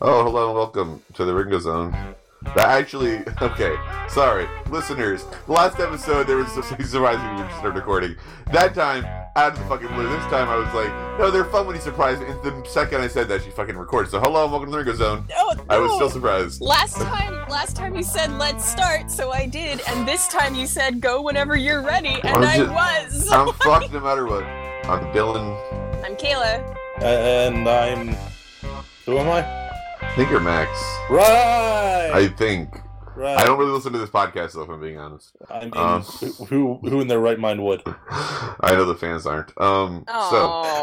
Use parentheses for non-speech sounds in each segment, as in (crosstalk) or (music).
Oh, hello and welcome to the Ringo Zone. That actually, (laughs) okay, sorry, listeners. The last episode there was something surprising when we started recording. That time, out of the fucking blue. This time I was like, no, they're fun when you surprise me. And the second I said that, she fucking recorded. So hello and welcome to the Ringo Zone. Oh, I was still surprised. Last time, last time you said let's start, so I did, and this time you said go whenever you're ready, and I'm I just- was. I'm (laughs) fucked no matter what. I'm Dillon. I'm Kayla. Uh, and I'm. Who am I? I think you're Max. Right. I think. right. I don't really listen to this podcast though, if I'm being honest. I mean, Um, who who in their right mind would? I know the fans aren't. Um, so.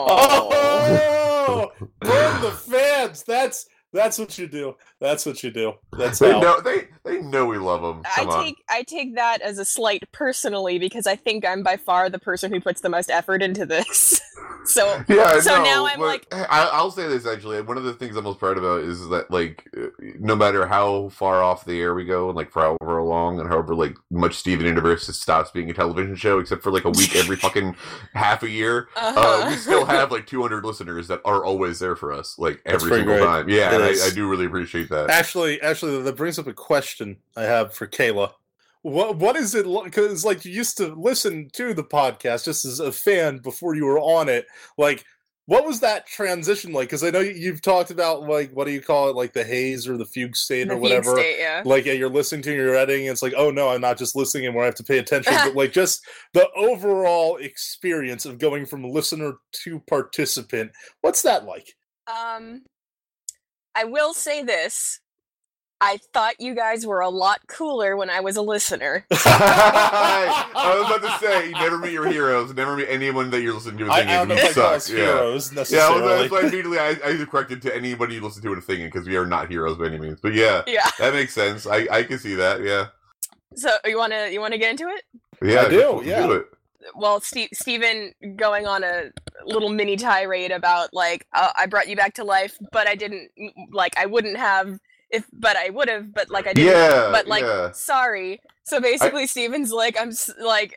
Oh. (laughs) Burn the fans. That's that's what you do. That's what you do. That's They how. know they they know we love them. I Come on. take I take that as a slight personally because I think I'm by far the person who puts the most effort into this. So Yeah, So know, now I'm but like- I, I'll say this actually. One of the things I'm most proud about is that, like, uh, no matter how far off the air we go, and like for however long, and however like much Steven Universe stops being a television show, except for like a week every (laughs) fucking half a year, uh, uh-huh. we still have like 200 listeners that are always there for us, like every single great. time. Yeah, and I. I do really appreciate that. Actually, actually, that brings up a question I have for Kayla. What what is it? Because like you used to listen to the podcast just as a fan before you were on it. Like, what was that transition like? Because I know you- you've talked about like what do you call it, like the haze or the fugue state The or whatever. state, yeah. like yeah, you're listening to your editing, and it's like, oh no, I'm not just listening anymore. I have to pay attention. (laughs) but like just the overall experience of going from listener to participant. What's that like? Um, I will say this. I thought you guys were a lot cooler when I was a listener. (laughs) I was about to say, you never meet your heroes, never meet anyone that you're listening to. I, I thinking don't know you if I call suck. us Yeah. heroes Yeah, necessarily. well, that's why immediately I, I corrected to anybody you listen to in a thinging because we are not heroes by any means. But yeah, Yeah. that makes sense. I, I can see that. Yeah, So you wanna you wanna get into it? yeah, I do, go- yeah. it. Well, Steve, Steven going on a little mini tirade about like uh, I brought you back to life, but I didn't like I wouldn't have if but I would have, but like I didn't. Yeah, but like yeah. sorry. So basically, Steven's like I'm like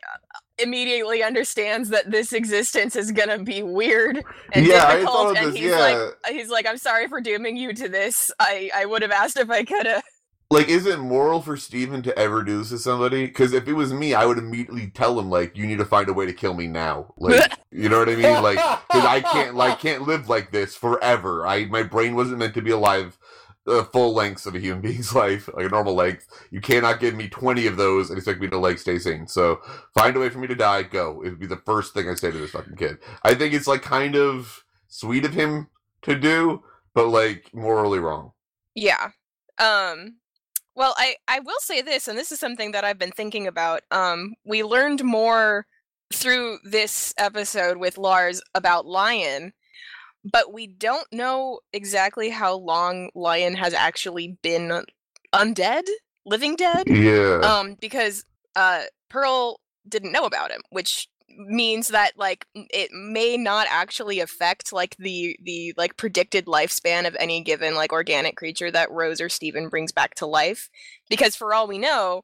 immediately understands that this existence is gonna be weird and Yeah, I difficult, and this, he's yeah. like he's like I'm sorry for dooming you to this. I I would have asked if I could have. Like, is it moral for Steven to ever do this to somebody? Because if it was me, I would immediately tell him like, "You need to find a way to kill me now." Like, (laughs) you know what I mean? Like, because I can't like (laughs) can't live like this forever. I my brain wasn't meant to be alive uh, full lengths of a human (laughs) being's life, like a normal length. You cannot give me twenty of those and expect me to like stay sane. So find a way for me to die. Go. It would be the first thing I say to this fucking kid. I think it's like kind of sweet of him to do, but like morally wrong. Yeah. Um well, I I will say this and this is something that I've been thinking about. Um we learned more through this episode with Lars about Lion, but we don't know exactly how long Lion has actually been undead, living dead. Yeah. Um because uh Pearl didn't know about him, which means that like it may not actually affect like the the like predicted lifespan of any given like organic creature that Rose or Steven brings back to life because for all we know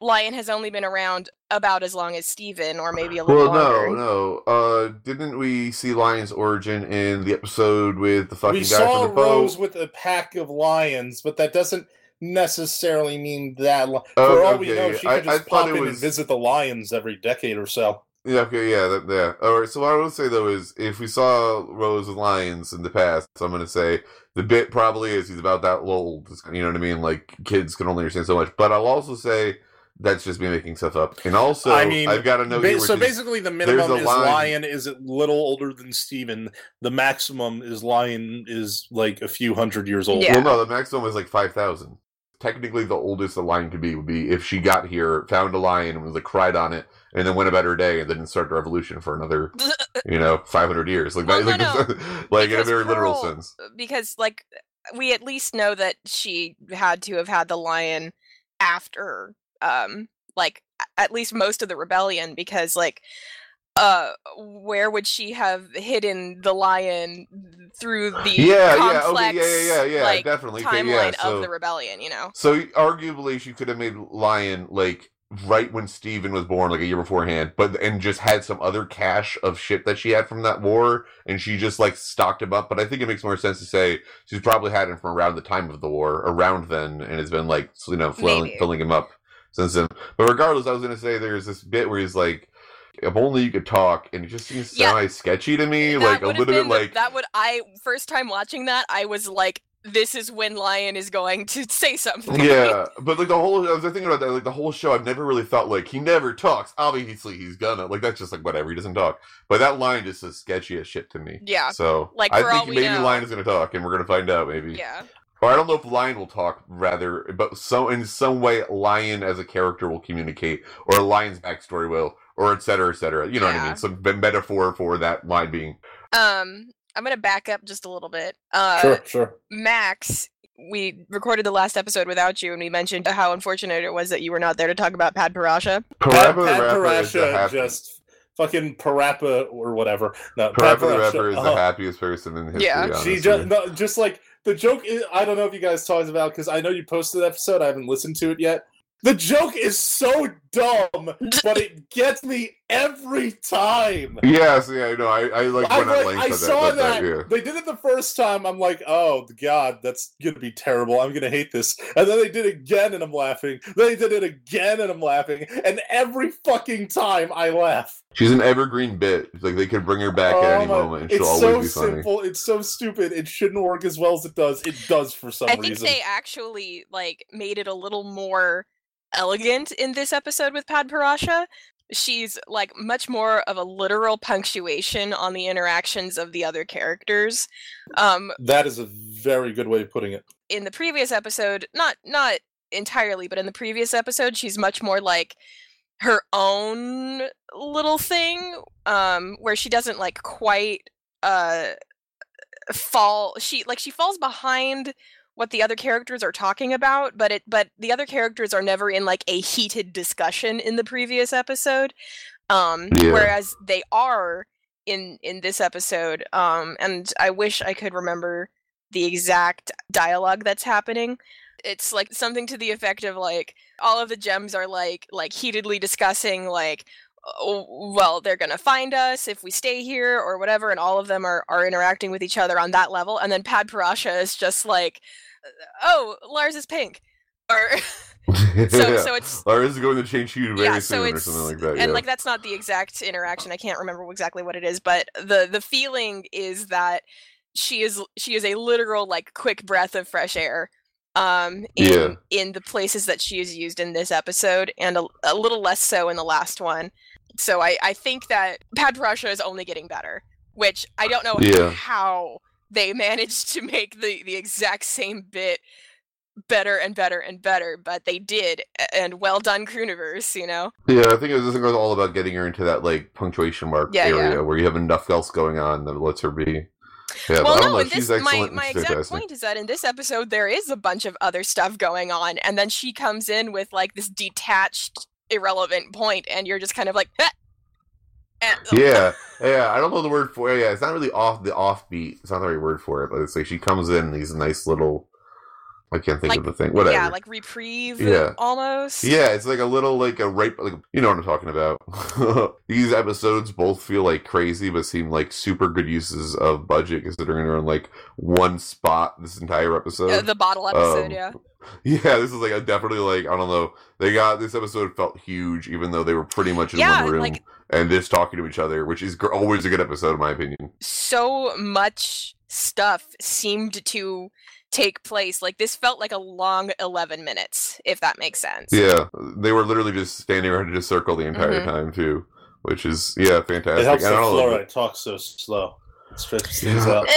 Lion has only been around about as long as Steven or maybe a little Well, longer. Well, no, no. Uh, didn't we see Lion's origin in the episode with the fucking we guy saw from the boat? We saw Rose with a pack of lions, but that doesn't necessarily mean that. li- Oh, For all we know, okay. she could just I thought pop it in and visit the lions every decade or so. Yeah, okay, yeah, that, yeah. All right. So what I would say though is, if we saw Rose with lions in the past, so I'm gonna say the bit probably is he's about that old. You know what I mean? Like kids can only understand so much. But I'll also say that's just me making stuff up. And also, I mean, I've got to know. Ba- here, so is- basically, the minimum is line- lion is a little older than Steven. The maximum is lion is like a few hundred years old. Yeah. Well, no, the maximum is like five thousand. Technically, the oldest a lion could be would be if she got here, found a lion, and was like cried on it, and then went about her day, and didn't start the revolution for another, (laughs) you know, five hundred years. Like Well, that, no, like, (laughs) like in a Because very literal sense. because like we at least know that she had to have had the lion after um like at least most of the rebellion because like uh where would she have hidden the lion through the Yeah, yeah, okay, yeah, yeah, yeah, yeah, like definitely. Okay, timeline yeah, so- of the rebellion you know So arguably, she could have made Lion like right when Steven was born, like a year beforehand, but and just had some other cache of shit that she had from that war, and she just like stocked him up. But I think it makes more sense to say she's probably had him from around the time of the war, around then, and has been like you know filling, filling him up since then. But regardless, I was gonna say there's this bit where he's like. If only you could talk, and it just seems Yeah. semi sketchy to me, That like a little bit like that would I first time watching that I was like this is when Lion is going to (laughs) say something. Yeah, but like the whole, I was thinking about that. Like the whole show, I've never really thought like he never talks. Obviously, he's gonna like that's just like whatever. He doesn't talk, but that line just is sketchy as shit to me. Yeah. So Like, I think maybe know- Lion is gonna talk, and we're gonna find out maybe. Yeah. Or I don't know if Lion will talk. Rather, but so in some way, Lion as a character will communicate, or Lion's backstory will, or et cetera, et cetera. You know what I mean? Some metaphor for that line being. Um I'm going to back up just a little bit. Uh sure, sure. Max, we recorded the last episode without you and we mentioned how unfortunate it was that you were not there to talk about Padparadscha. Pat, Parappa the Pat rapper is Parasha hap- just fucking Parappa or whatever. No, Parappa Pat the rapper is the uh, happiest person in history. Yeah. honestly. She just no, just like the joke. Is, I don't know if you guys talked about because I know you posted the episode. I haven't listened to it yet. The joke is so dumb, (laughs) but it gets me every time. Yes, yeah, no, I, I like I, like, I I that, saw that, that. Uh, that, yeah. They did it the first time. I'm like, oh god, that's gonna be terrible. I'm gonna hate this. And then they did it again, and I'm laughing. Then they did it again, and I'm laughing. And every fucking time, I laugh. She's an evergreen bit. It's Like they could bring her back at Oh any my- moment, and she'll it's always so be funny. simple. It's so stupid. It shouldn't work as well as it does. It does for some I think reason. they actually like made it a little more elegant in this episode with Padparadscha. She's like much more of a literal punctuation on the interactions of the other characters. Um, That is a very good way of putting it. in the previous episode, not not entirely, but in the previous episode, she's much more like her own little thing, um, where she doesn't like quite uh fall. She like she falls behind what the other characters are talking about, but it but the other characters are never in like a heated discussion in the previous episode. Um, Yeah. whereas they are in in this episode. Um, and I wish I could remember the exact dialogue that's happening. It's like something to the effect of like all of the gems are like like heatedly discussing like oh, well they're gonna find us if we stay here or whatever and all of them are are interacting with each other on that level and then Padparadscha is just like oh Lars is pink or (laughs) (laughs) so yeah. so it's (laughs) Lars is going to change you very Yeah, so soon or something like that. and yeah. like that's not the exact interaction i can't remember exactly what it is but the the feeling is that she is she is a literal like quick breath of fresh air um in Yeah. in the places that she is used in this episode and a, a little less so in the last one so i i think that Padparadscha is only getting better which i don't know Yeah. how they managed to make the the exact same bit better and better and better but they did and well done Crewniverse you know Yeah, I think it was, this was all about getting her into that like punctuation mark Yeah, area yeah. where you have enough else going on that lets her be. Yeah, well, no, know. this, my, my exact point is that in this episode there is a bunch of other stuff going on, and then she comes in with like this detached, irrelevant point, and you're just kind of like, "Eh." Yeah, (laughs) yeah. I don't know the word for it. Yeah, it's not really off the offbeat. It's not the right word for it. But it's like she comes in these nice little. I can't think Like- of the thing. Whatever. yeah, like reprieve, Yeah. almost. Yeah, it's like a little like a right like you know what I'm talking about. (laughs) These episodes both feel like crazy but seem like super good uses of budget considering they're in like one spot this entire episode. Uh, the bottle episode, Um, yeah. (laughs) Yeah, this is like a definitely like I don't know. They got this episode felt huge even though they were pretty much in Yeah, one room like- and just talking to each other, which is always a good episode in my opinion. So much stuff seemed to take place. Like this felt like a long 11 minutes, if that makes sense. Yeah, they were literally just standing around in a circle the entire Mhm. time too, which is yeah fantastic. It helps And that I don't know, talks so slow. It stretches things Yeah. out.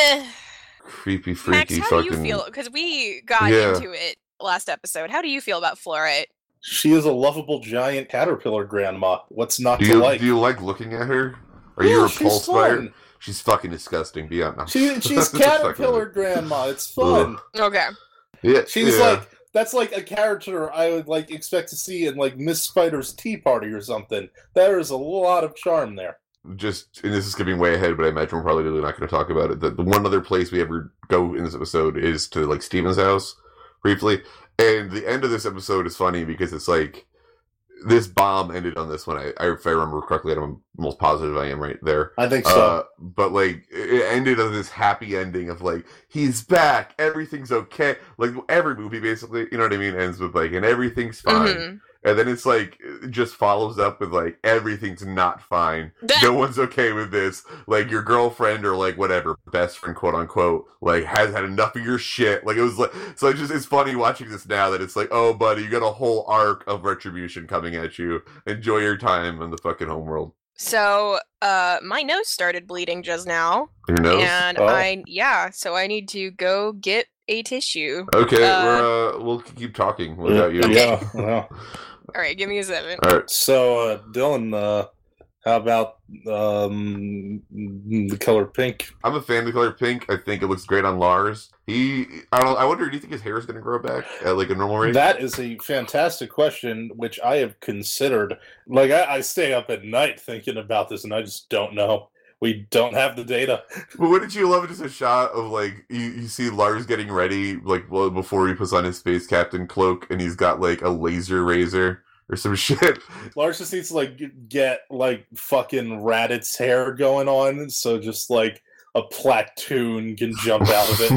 Creepy, Max, freaky, how fucking. do you feel? Because we got Yeah. into it last episode. How do you feel about fluorite? She is a lovable giant caterpillar grandma. What's not Do to you like? do you like looking at her? Are you Yeah, repulsed she's by her? Fun. She's fucking disgusting. Be honest. She, (laughs) she's caterpillar grandma. It's fun. Okay. Yeah, She's yeah. like that's like a character I would like expect to see in like Miss Spider's Tea Party or something. There is a lot of charm there. just and this is skipping way ahead, but I imagine we're probably really not going to talk about it. The, the one other place we ever go in this episode is to like Steven's house briefly, and the end of this episode is funny because it's like this bomb ended on this one. I, I if I remember correctly, I'm most positive I am right there. I think so. Uh, but like it ended on this happy ending of like he's back, everything's okay. Like every movie basically, you know what I mean, ends with like and everything's fine. Mhm. And then it's like it just follows up with like everything's not fine. That- No (laughs) one's okay with this. Like your girlfriend or like whatever best friend quote unquote like has had enough of your shit. Like it was like so it's just it's funny watching this now that it's like oh buddy you got a whole arc of retribution coming at you. Enjoy your time in the fucking homeworld. So, uh, my nose started bleeding just now, Your nose. and Oh. I yeah, so I need to go get a tissue. Okay, Uh, we're uh, we'll keep talking without you. Yeah. yeah. (laughs) All right, give me a seven. All right. So, uh, Dillon, uh, how about um, the color pink? I'm a fan of the color pink. I think it looks great on Lars. He, I don't. I wonder. Do you think his hair is going to grow back at like a normal rate? That is a fantastic question, which I have considered. Like, I, I stay up at night thinking about this, and I just don't know. We don't have the data. But wouldn't you love just a shot of like you, you see Lars getting ready like well before he puts on his space captain cloak and he's got like a laser razor or some (laughs) shit. Lars just needs to like get like fucking Raditz hair going on, so just like a platoon can jump out of it.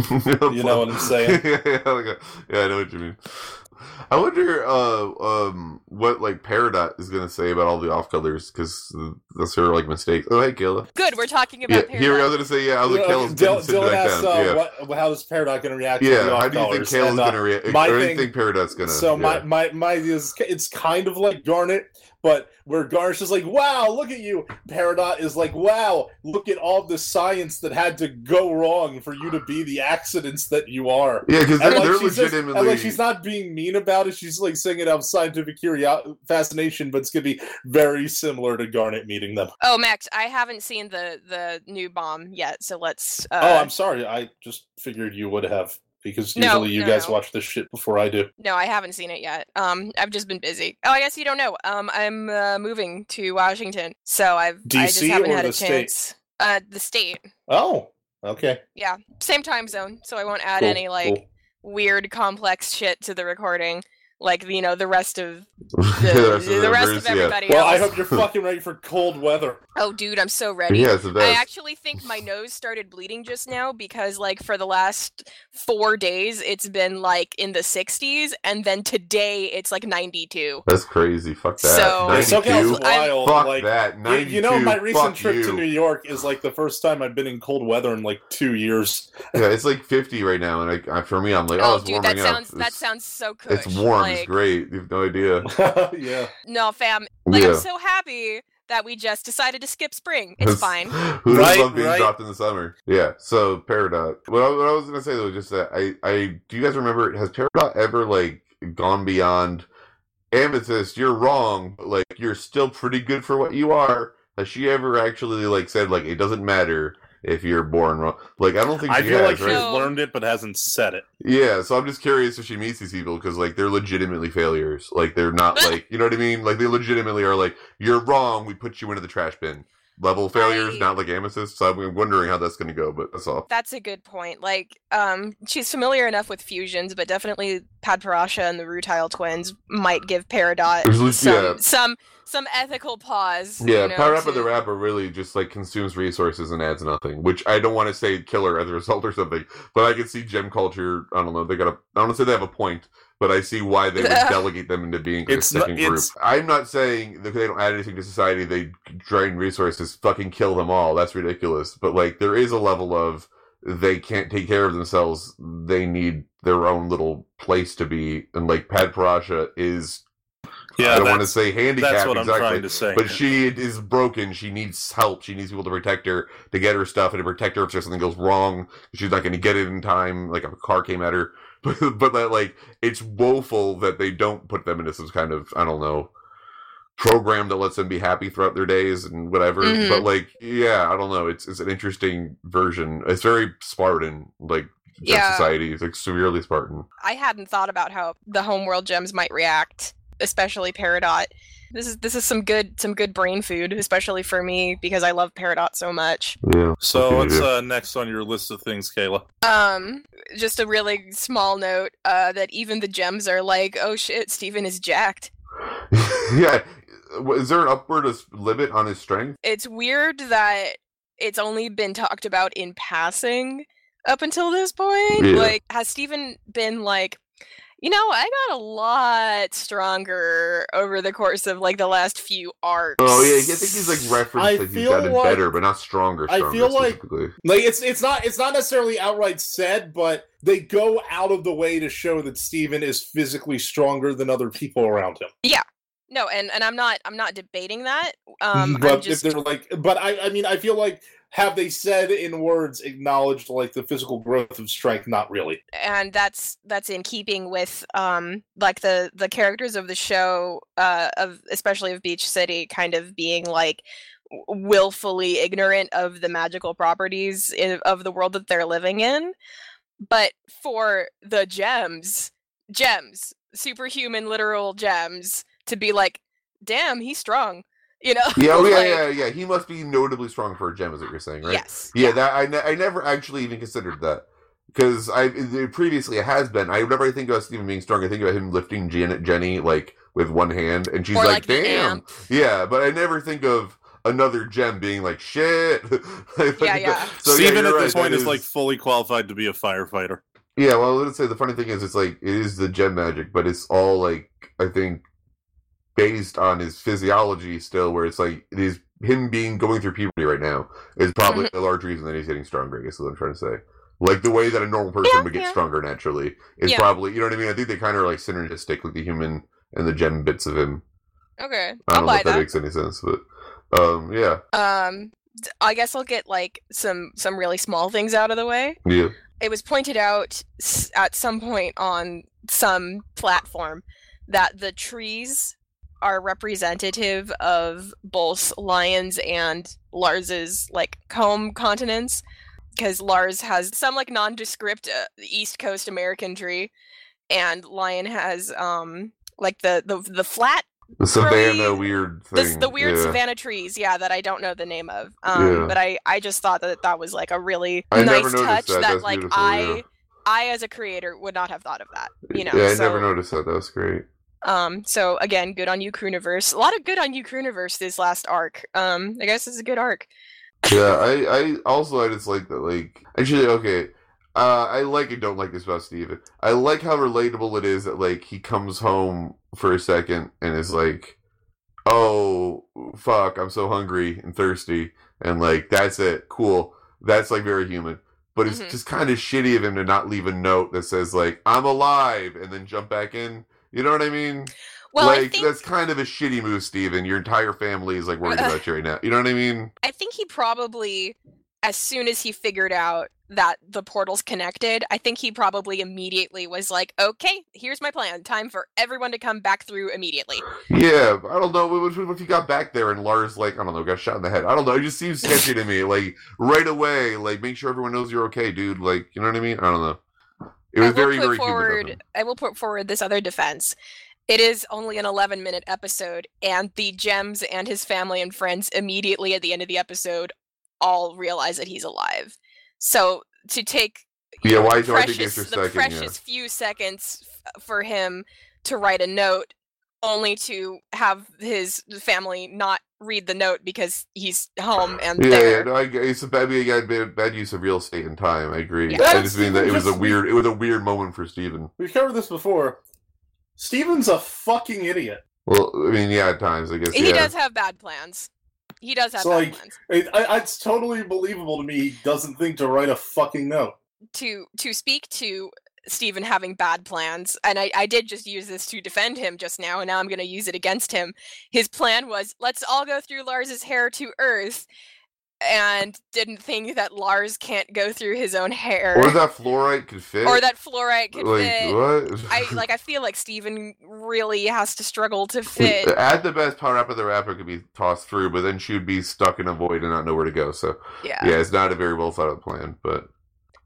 (laughs) You know what I'm saying? (laughs) yeah, yeah, yeah, I know what you mean. I wonder uh, um, what like Peridot is gonna say about all the off colors because that's her like mistake. Oh hey Kayla. Good, we're talking Yeah, about here I was gonna say yeah. I was like Yeah, Kayla's Dillon, Dillon, sit back asks, down. uh, yeah. what, how does Peridot going to react to Yeah, the how do you think off-colors? Kayla's And, uh, gonna react? Or do you think Peridot's gonna? So yeah. my my my is it's kind of like Garnet, but where Garnet's is like, wow, look at you. Peridot is like, wow, look at all the science that had to go wrong for you to be the accidents that you are. yeah, because they're, like, they're she's just- legitimately. and like she's not being mean about it. She's like saying it out of scientific curio- fascination, but it's gonna be very similar to Garnet meeting them. Oh, Max, I haven't seen the the new bomb yet, so let's. Uh, oh, I'm sorry. I just figured you would have because No, usually you no, guys no. watch this shit before I do. No, I haven't seen it yet. Um, I've just been busy. Oh, I guess you don't know. Um, I'm uh, moving to Washington, so I've I just DC haven't or had a the state? chance. Uh, the state. Oh, okay. Yeah, same time zone, so I won't add Cool, any like cool. weird, complex shit to the recording, like you know the rest of (laughs) the the, rest the, rest of members, yeah. everybody Well, I hope you're fucking ready for cold weather. Oh, dude, I'm so ready. Yeah, it's the I actually think my nose started bleeding just now because, like, for the last four days, it's been like in the 60s, and then today it's like 92. That's crazy. Fuck that. So- Yeah, SoCal's 92? I'm- wild. Fuck like, that. you, 92. you know, my recent trip you. to New York is like the first time I've been in cold weather in like two years. Yeah, it's like 50 right now, and I, I, uh, for me, I'm like, oh, Oh, it's dude, that warming up. sounds that sounds so cool. It's warm. Like, it's great. You have no idea. (laughs) yeah. No, fam. Like, yeah. I'm so happy that we just decided to skip spring. It's fine. (laughs) Who Right, doesn't love being right. dropped in the summer? Yeah. So Peridot. What I, what I was gonna say though, was just that I, I do you guys remember? Has Peridot ever like gone beyond Amethyst? You're wrong. But, like you're still pretty good for what you are. Has she ever actually like said like it doesn't matter if you're born wrong? Like I don't think I she feel has, like she's right? No. learned it but hasn't said it. Yeah, so I'm just curious if she meets these people because like they're legitimately failures. Like they're not like you know what I mean. Like they legitimately are like you're wrong. We put you into the trash bin. Level failures, I- not like Amethyst. So I'm wondering how that's going to go. But that's all. That's a good point. Like, um, she's familiar enough with fusions, but definitely Padparadscha and the Rutile twins might give Peridot some yeah. some some ethical pause. Yeah, you know, Power Up to- of the Rapper really just like consumes resources and adds nothing. Which I don't want to say killer as a (laughs) result or something, but I can see gem culture. I don't know. They got a. I don't want to say they have a point, but I see why they would (laughs) delegate them into being a It's not- second group. I'm not saying that they don't add anything to society. They drain resources, fucking kill them all. That's ridiculous. But like, there is a level of they can't take care of themselves. They need their own little place to be, and like Padparadscha is. Yeah, I don't want to say handicapped that's what I'm exactly. trying to say. But she is broken. She needs help. She needs people to protect her, to get her stuff, and to protect her if something goes wrong. She's not going to get it in time. Like if a car came at her, (laughs) but but that like it's woeful that they don't put them into some kind of I don't know program that lets them be happy throughout their days and whatever. Mhm. But like yeah, I don't know. It's it's an interesting version. It's very Spartan, like Yeah. society. It's like severely Spartan. I hadn't thought about how the homeworld gems might react, especially Peridot. This is this is some good some good brain food, especially for me because I love Peridot so much. Yeah. so what's can you do? uh, next on your list of things, Kayla? Um, just a really small note uh, that even the gems are like, oh shit, Steven is jacked. (laughs) yeah. Is there an upward limit on his strength? It's weird that it's only been talked about in passing up until this point. Yeah. Like, has Steven been like, you know, I got a lot stronger over the course of like the last few arcs. Oh yeah, I think he's like referenced I that he's gotten like- better, but not stronger. I feel like- Like it's it's not it's not necessarily outright said, but they go out of the way to show that Steven is physically stronger than other people around him. Yeah. No, and and I'm not I'm not debating that. Um, I'm but just if they're like, but I I mean I feel like have they said in words acknowledged like the physical growth of strength? Not really. and that's that's in keeping with um like the the characters of the show uh of especially of beach city kind of being like willfully ignorant of the magical properties in, of the world that they're living in but for the gems gems superhuman literal gems to be like damn he's strong you know Yeah, (laughs) oh, yeah, yeah, yeah. He must be notably strong for a gem, is what you're saying, right? yes Yeah, that I, ne- I never actually even considered that because I previously it has been. I whenever I think about Steven being strong, I think about him lifting Janet Jenny like with one hand, and she's Or, like, like, "Damn, yeah." But I never think of another gem being like, "Shit." (laughs) Yeah, yeah. So, yeah, Steven you're at this right, point that is like fully qualified to be a firefighter. Yeah, well, let's say the funny thing is, it's like it is the gem magic, but it's all like I think based on his physiology still, where it's like it is him being going through puberty right now is probably Mm-hmm. a large reason that he's getting stronger. I guess is what I'm trying to say. Like the way that a normal person Yeah, would get yeah. stronger naturally is Yeah. probably you know what I mean. I think they kind of are like synergistic with the human and the gem bits of him. okay I i'll don't know buy if that, that makes any sense, but um, yeah, um i guess i'll get like some some really small things out of the way yeah, it was pointed out at some point on some platform that the trees are representative of both Lions and Lars's like home continents because Lars has some like nondescript uh, East Coast American tree and Lion has um like the the the flat the savannah weird the, thing. the weird yeah. savannah trees yeah that I don't know the name of um Yeah. but I I just thought that that was like a really I nice touch that. that, like I yeah. I as a creator would not have thought of that you know yeah, I so, never noticed that. That was great. Um so again good on you Crewniverse a lot of good on you Crewniverse this last arc um I guess it's a good arc yeah, I, I also I just like that like actually okay. Uh, I like and don't like this about Steven. I like how relatable it is that like he comes home for a second and is like, "Oh fuck, I'm so hungry and thirsty," and like that's it. Cool. That's like very human. But it's Mhm. just kind of shitty of him to not leave a note that says like "I'm alive" and then jump back in. You know what I mean? well I like think that's kind of a shitty move, Steven. Your entire family is like worried Uh, about you right now. You know what I mean? I think he probably as soon as he figured out that the portal's connected, I think he probably immediately was like, "Okay, here's my plan. Time for everyone to come back through immediately." Yeah, I don't know. What, if you got back there and Lars, like, I don't know, got shot in the head? I don't know. It just seems sketchy to me. Like, right away, like, make sure everyone knows you're okay, dude. Like, you know what I mean? I don't know. It was I will very, put very forward. I will put forward this other defense. It is only an 11 minute episode, and the gems and his family and friends immediately at the end of the episode all realize that he's alive. So to take Yeah, know, why- the precious, the second, yeah. precious few seconds f- for him to write a note, only to have his family not read the note because he's home and Yeah, yeah, no, I, it's a bad, yeah, bad, bad use of real estate and time. I agree. Yeah. I just mean that it was a weird, it was a weird moment for Steven. We've covered this before. Steven's a fucking idiot. Well, I mean, yeah, at times, I guess. He yeah. does have bad plans. He does have So, bad like, plans. It, I, it's totally believable to me he doesn't think to write a fucking note. to to speak to Steven having bad plans, and I, I did just use this to defend him just now, and now I'm going to use it against him. His plan was let's all go through Lars's hair to Earth, and didn't think that Lars can't go through his own hair, Or that fluorite could fit. or that fluorite could like, fit. what? I (laughs) like. I feel like Steven really has to struggle to fit. At the best, Power the Rapper could be tossed through, but then she would be stuck in a void and not know where to go. So, Yeah. yeah, it's not a very well thought out plan. But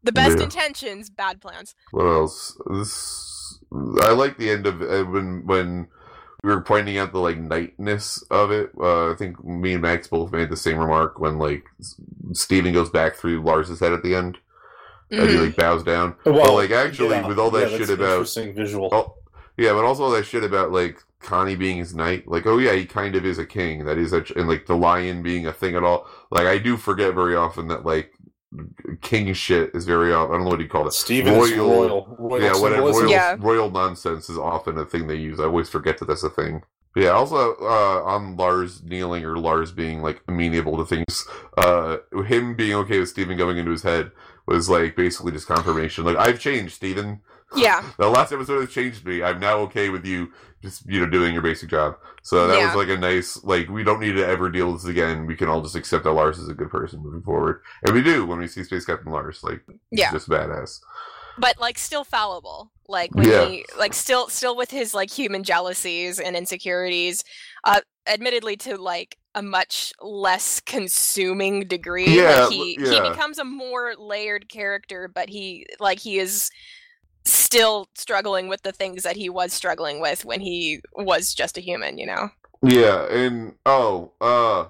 The best Yeah. intentions, bad plans. what else? This I like the end of uh, when when we were pointing out the like nightness of it. Uh, I think me and Max both made the same remark when like S- Steven goes back through Lars's head at the end and he like bows down. But like actually, yeah, with all that yeah, shit that's about interesting visual. Oh, Yeah, but also that shit about like Connie being his knight. Like, oh yeah, he kind of is a king. That is, a, and like the lion being a thing at all. Like, I do forget very often that like king shit is very. I don't know what you call it. Steven is royal. royal yeah, whatever. Royal, Yeah. royal nonsense is often a thing they use. I always forget that that's a thing. But yeah, also uh, on Lars kneeling or Lars being like amenable to things, uh, him being okay with Steven going into his head was like basically just confirmation. Like I've changed, Steven. Yeah. The last episode has changed me. I'm now okay with you just you know doing your basic job. So that Yeah. was like a nice like we don't need to ever deal with this again. We can all just accept that Lars is a good person moving forward, and we do when we see Space Captain Lars. Like he's Yeah. just badass. but like still fallible like when Yeah. he like still still with his like human jealousies and insecurities uh admittedly to like a much less consuming degree Yeah, like he he becomes a more layered character but he like he is still struggling with the things that he was struggling with when he was just a human you know Yeah, and oh, uh,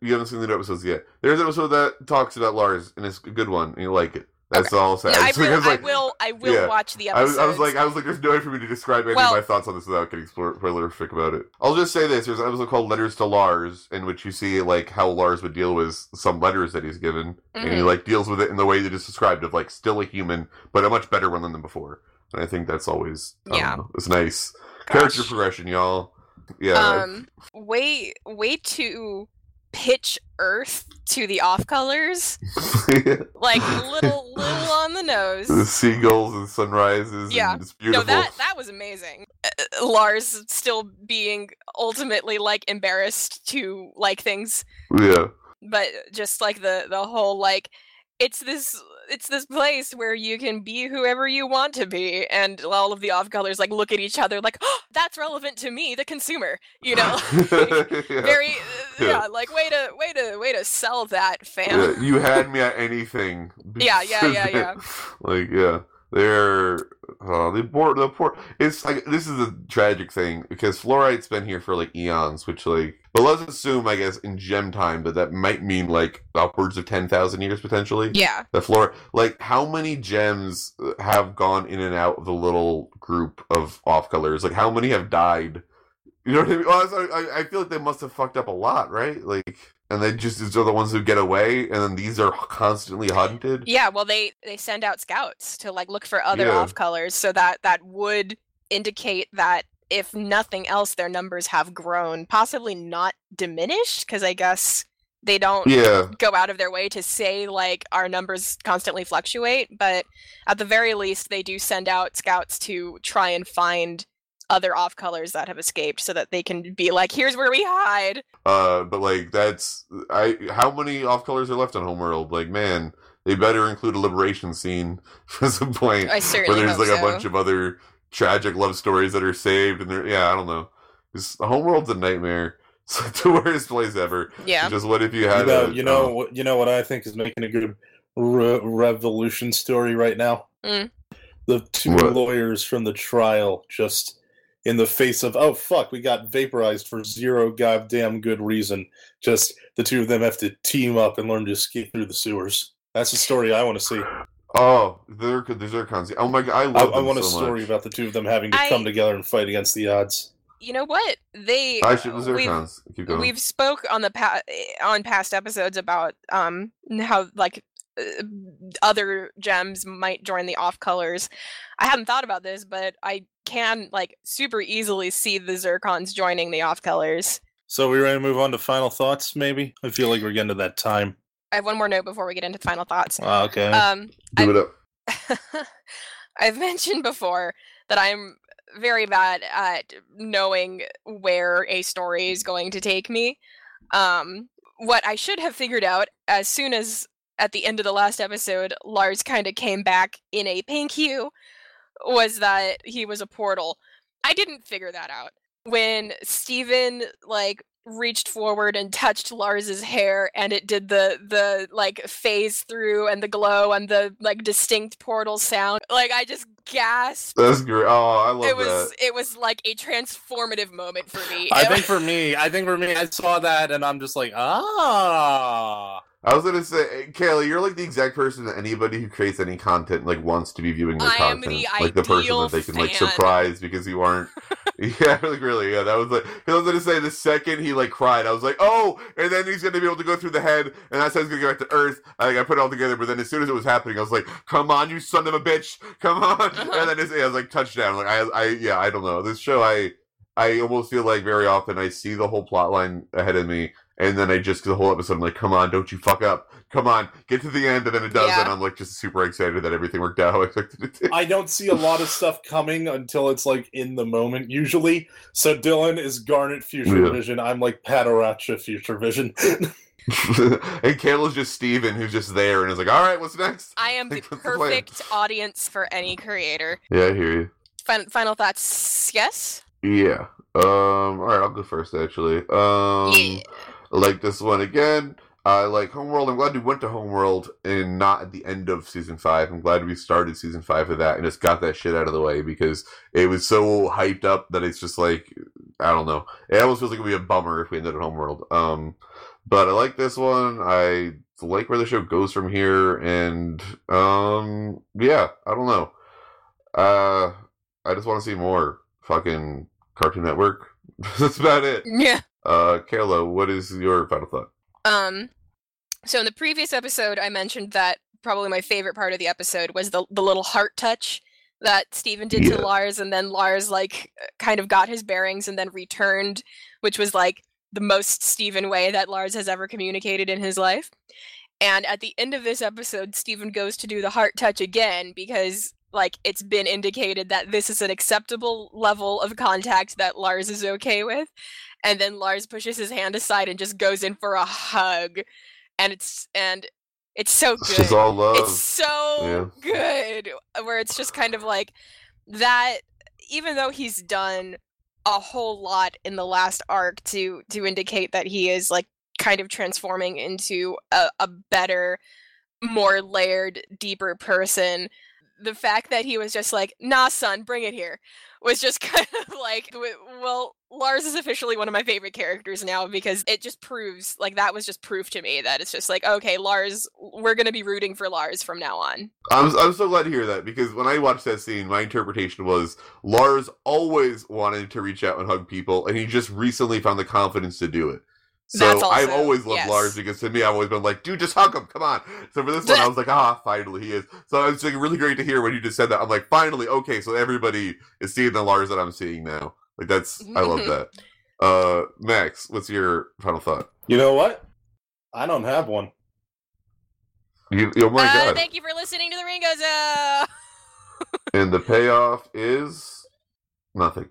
you haven't seen the episodes yet. There's an episode that talks about Lars, and it's a good one, and you like it. That's all I'll say. No, I, (laughs) will, like, I will i will yeah. watch the I was, I was like, I was like, there's no way for me to describe any Well- of my thoughts on this without getting spoilerific about it. I'll just say this: there's an episode called "Letters to Lars," in which you see like how Lars would deal with some letters that he's given, and he Mhm. like deals with it in the way that is described of like still a human, but a much better one than before. And I think that's always I Yeah. know, it's nice character progression, y'all. Yeah, um way way to pitch earth to the off colors (laughs) like little little on the nose the seagulls and sunrises. Yeah. and it's beautiful. no that that was amazing uh, lars still being ultimately like embarrassed to like things yeah, but just like the the whole like it's this it's this place where you can be whoever you want to be and all of the off colors like look at each other like oh, that's relevant to me the consumer you know (laughs) (laughs) yeah. very uh, Yeah. yeah. like way to way to way to sell that fam Yeah, you had me at anything. (laughs) Yeah, yeah, yeah, yeah. like yeah, they're uh, the poor the poor. It's like this is a tragic thing because fluorite's been here for like eons, which like. But let's assume, I guess, in gem time that that might mean like upwards of ten thousand years potentially. yeah The floor, like, how many gems have gone in and out of the little group of off colors? Like, how many have died? You know what I mean? Well, I, I feel like they must have fucked up a lot, right? Like, and they just these are the ones who get away, and then these are constantly hunted. yeah well they they send out scouts to like look for other Yeah. off colors so that that would indicate that if nothing else their numbers have grown possibly not diminished because i guess they don't Yeah, go out of their way to say like our numbers constantly fluctuate but at the very least they do send out scouts to try and find other off colors that have escaped so that they can be like here's where we hide uh, but like that's I. How many off colors are left on Homeworld? Like, man, they better include a liberation scene (laughs) for some point. i certainly where there's hope like a bunch of other tragic love stories that are saved, and they're yeah, I don't know. This Homeworld's a nightmare. (laughs) It's like the worst place ever. yeah Just what if you You had know, a, you know, what you know what I think is making a good re- revolution story right now. Mm. The two What? lawyers from the trial just in the face of oh fuck, we got vaporized for zero goddamn good reason. Just the two of them have to team up and learn to escape through the sewers. That's the story I want to see. oh, they're the Zircons. Oh my god, I I, love I them want a story much. about the two of them having to I- come together and fight against the odds. you know what they I should the we've, Keep going. we've spoke on the pa- on past episodes about um how like other gems might join the off colors i hadn't thought about this but i can like super easily see the zircons joining the off colors So we ready to move on to final thoughts? Maybe I feel like we're getting to that time. i have one more note before we get into final thoughts Ah, okay. um Do it up. (laughs) I've mentioned before that I'm very bad at knowing where a story is going to take me. Um, what I should have figured out as soon as at the end of the last episode, Lars kind of came back in a pink hue was that he was a portal. I didn't figure that out. When Steven like reached forward and touched Lars's hair and it did the the like phase through and the glow and the like distinct portal sound. Like I just gasped. That's great. Oh, I love It was that. it was like a transformative moment for me. I It think (laughs) for me, I think for me, I saw that and I'm just like, ah. I was gonna say, Kayla, you're like the exact person that anybody who creates any content like wants to be viewing their I content, the like the person that they can like fan. surprise because you aren't. (laughs) yeah, (laughs) like really, yeah. That was like, I was gonna say the second he like cried, I was like, oh, and then he's gonna be able to go through the head, and that's how he's gonna go back to Earth. I, like, I put it all together, but then as soon as it was happening, I was like, come on, you son of a bitch, come on, Uh-huh. (laughs) and then it's, yeah, I was like touchdown. Like I, I, yeah, I don't know. This show, I, I almost feel like very often I see the whole plot line ahead of me, and then I just the whole episode I'm like, come on, don't you fuck up, come on, get to the end, and then it does, Yeah. and I'm like just super excited that everything worked out how I expected it to. I don't see a lot of stuff coming until it's like in the moment usually. So Dillon is Garnet Future Yeah. Vision. I'm like Padparadscha Future Vision. (laughs) and Kayla's just Steven who's just there and is like, all right, what's next? I am the Like, (laughs) what's the plan? perfect audience for any creator. Yeah, I hear you. Fin- final thoughts? Yes. Yeah. Um. All right, I'll go first. Actually. Um. yeah. Like this one again. I like Homeworld. I'm glad we went to Homeworld and not at the end of season five. I'm glad we started season five of that and just got that shit out of the way because it was so hyped up that it's just like I don't know. It almost feels like it'd be a bummer if we ended at Homeworld. Um, but I like this one. I like where the show goes from here, and um, yeah, I don't know. Uh, I just want to see more fucking Cartoon Network. (laughs) That's about it. Yeah. Uh, Kayla, what is your final thought? Um, so in the previous episode, I mentioned that probably my favorite part of the episode was the the little heart touch that Steven did Yeah. to Lars, and then Lars like kind of got his bearings and then returned, which was like the most Steven way that Lars has ever communicated in his life. And at the end of this episode, Steven goes to do the heart touch again because like it's been indicated that this is an acceptable level of contact that Lars is okay with. And then Lars pushes his hand aside and just goes in for a hug. And it's and it's so good. just all love. It's so good. Where it's just kind of like that even though he's done a whole lot in the last arc to to indicate that he is like kind of transforming into a, a better more layered deeper person the fact that he was just like nah son bring it here was just (laughs) kind of like well lars is officially one of my favorite characters now because it just proves like that was just proof to me that it's just like okay lars we're gonna be rooting for lars from now on I'm I'm so glad to hear that because when I watched that scene, my interpretation was Lars always wanted to reach out and hug people, and he just recently found the confidence to do it. So That's I've always loved yes. Lars because to me, I've always been like, dude, just hug him, come on. So for this one, I was like, ah, finally he is. So it's like really great to hear when you just said that. I'm like, finally, okay, so everybody is seeing the Lars that I'm seeing now. Like that's I love that. Uh, Max, what's your final thought? you know what? I don't have one. You, oh my uh, god! thank you for listening to the ringo zoo And the payoff is nothing.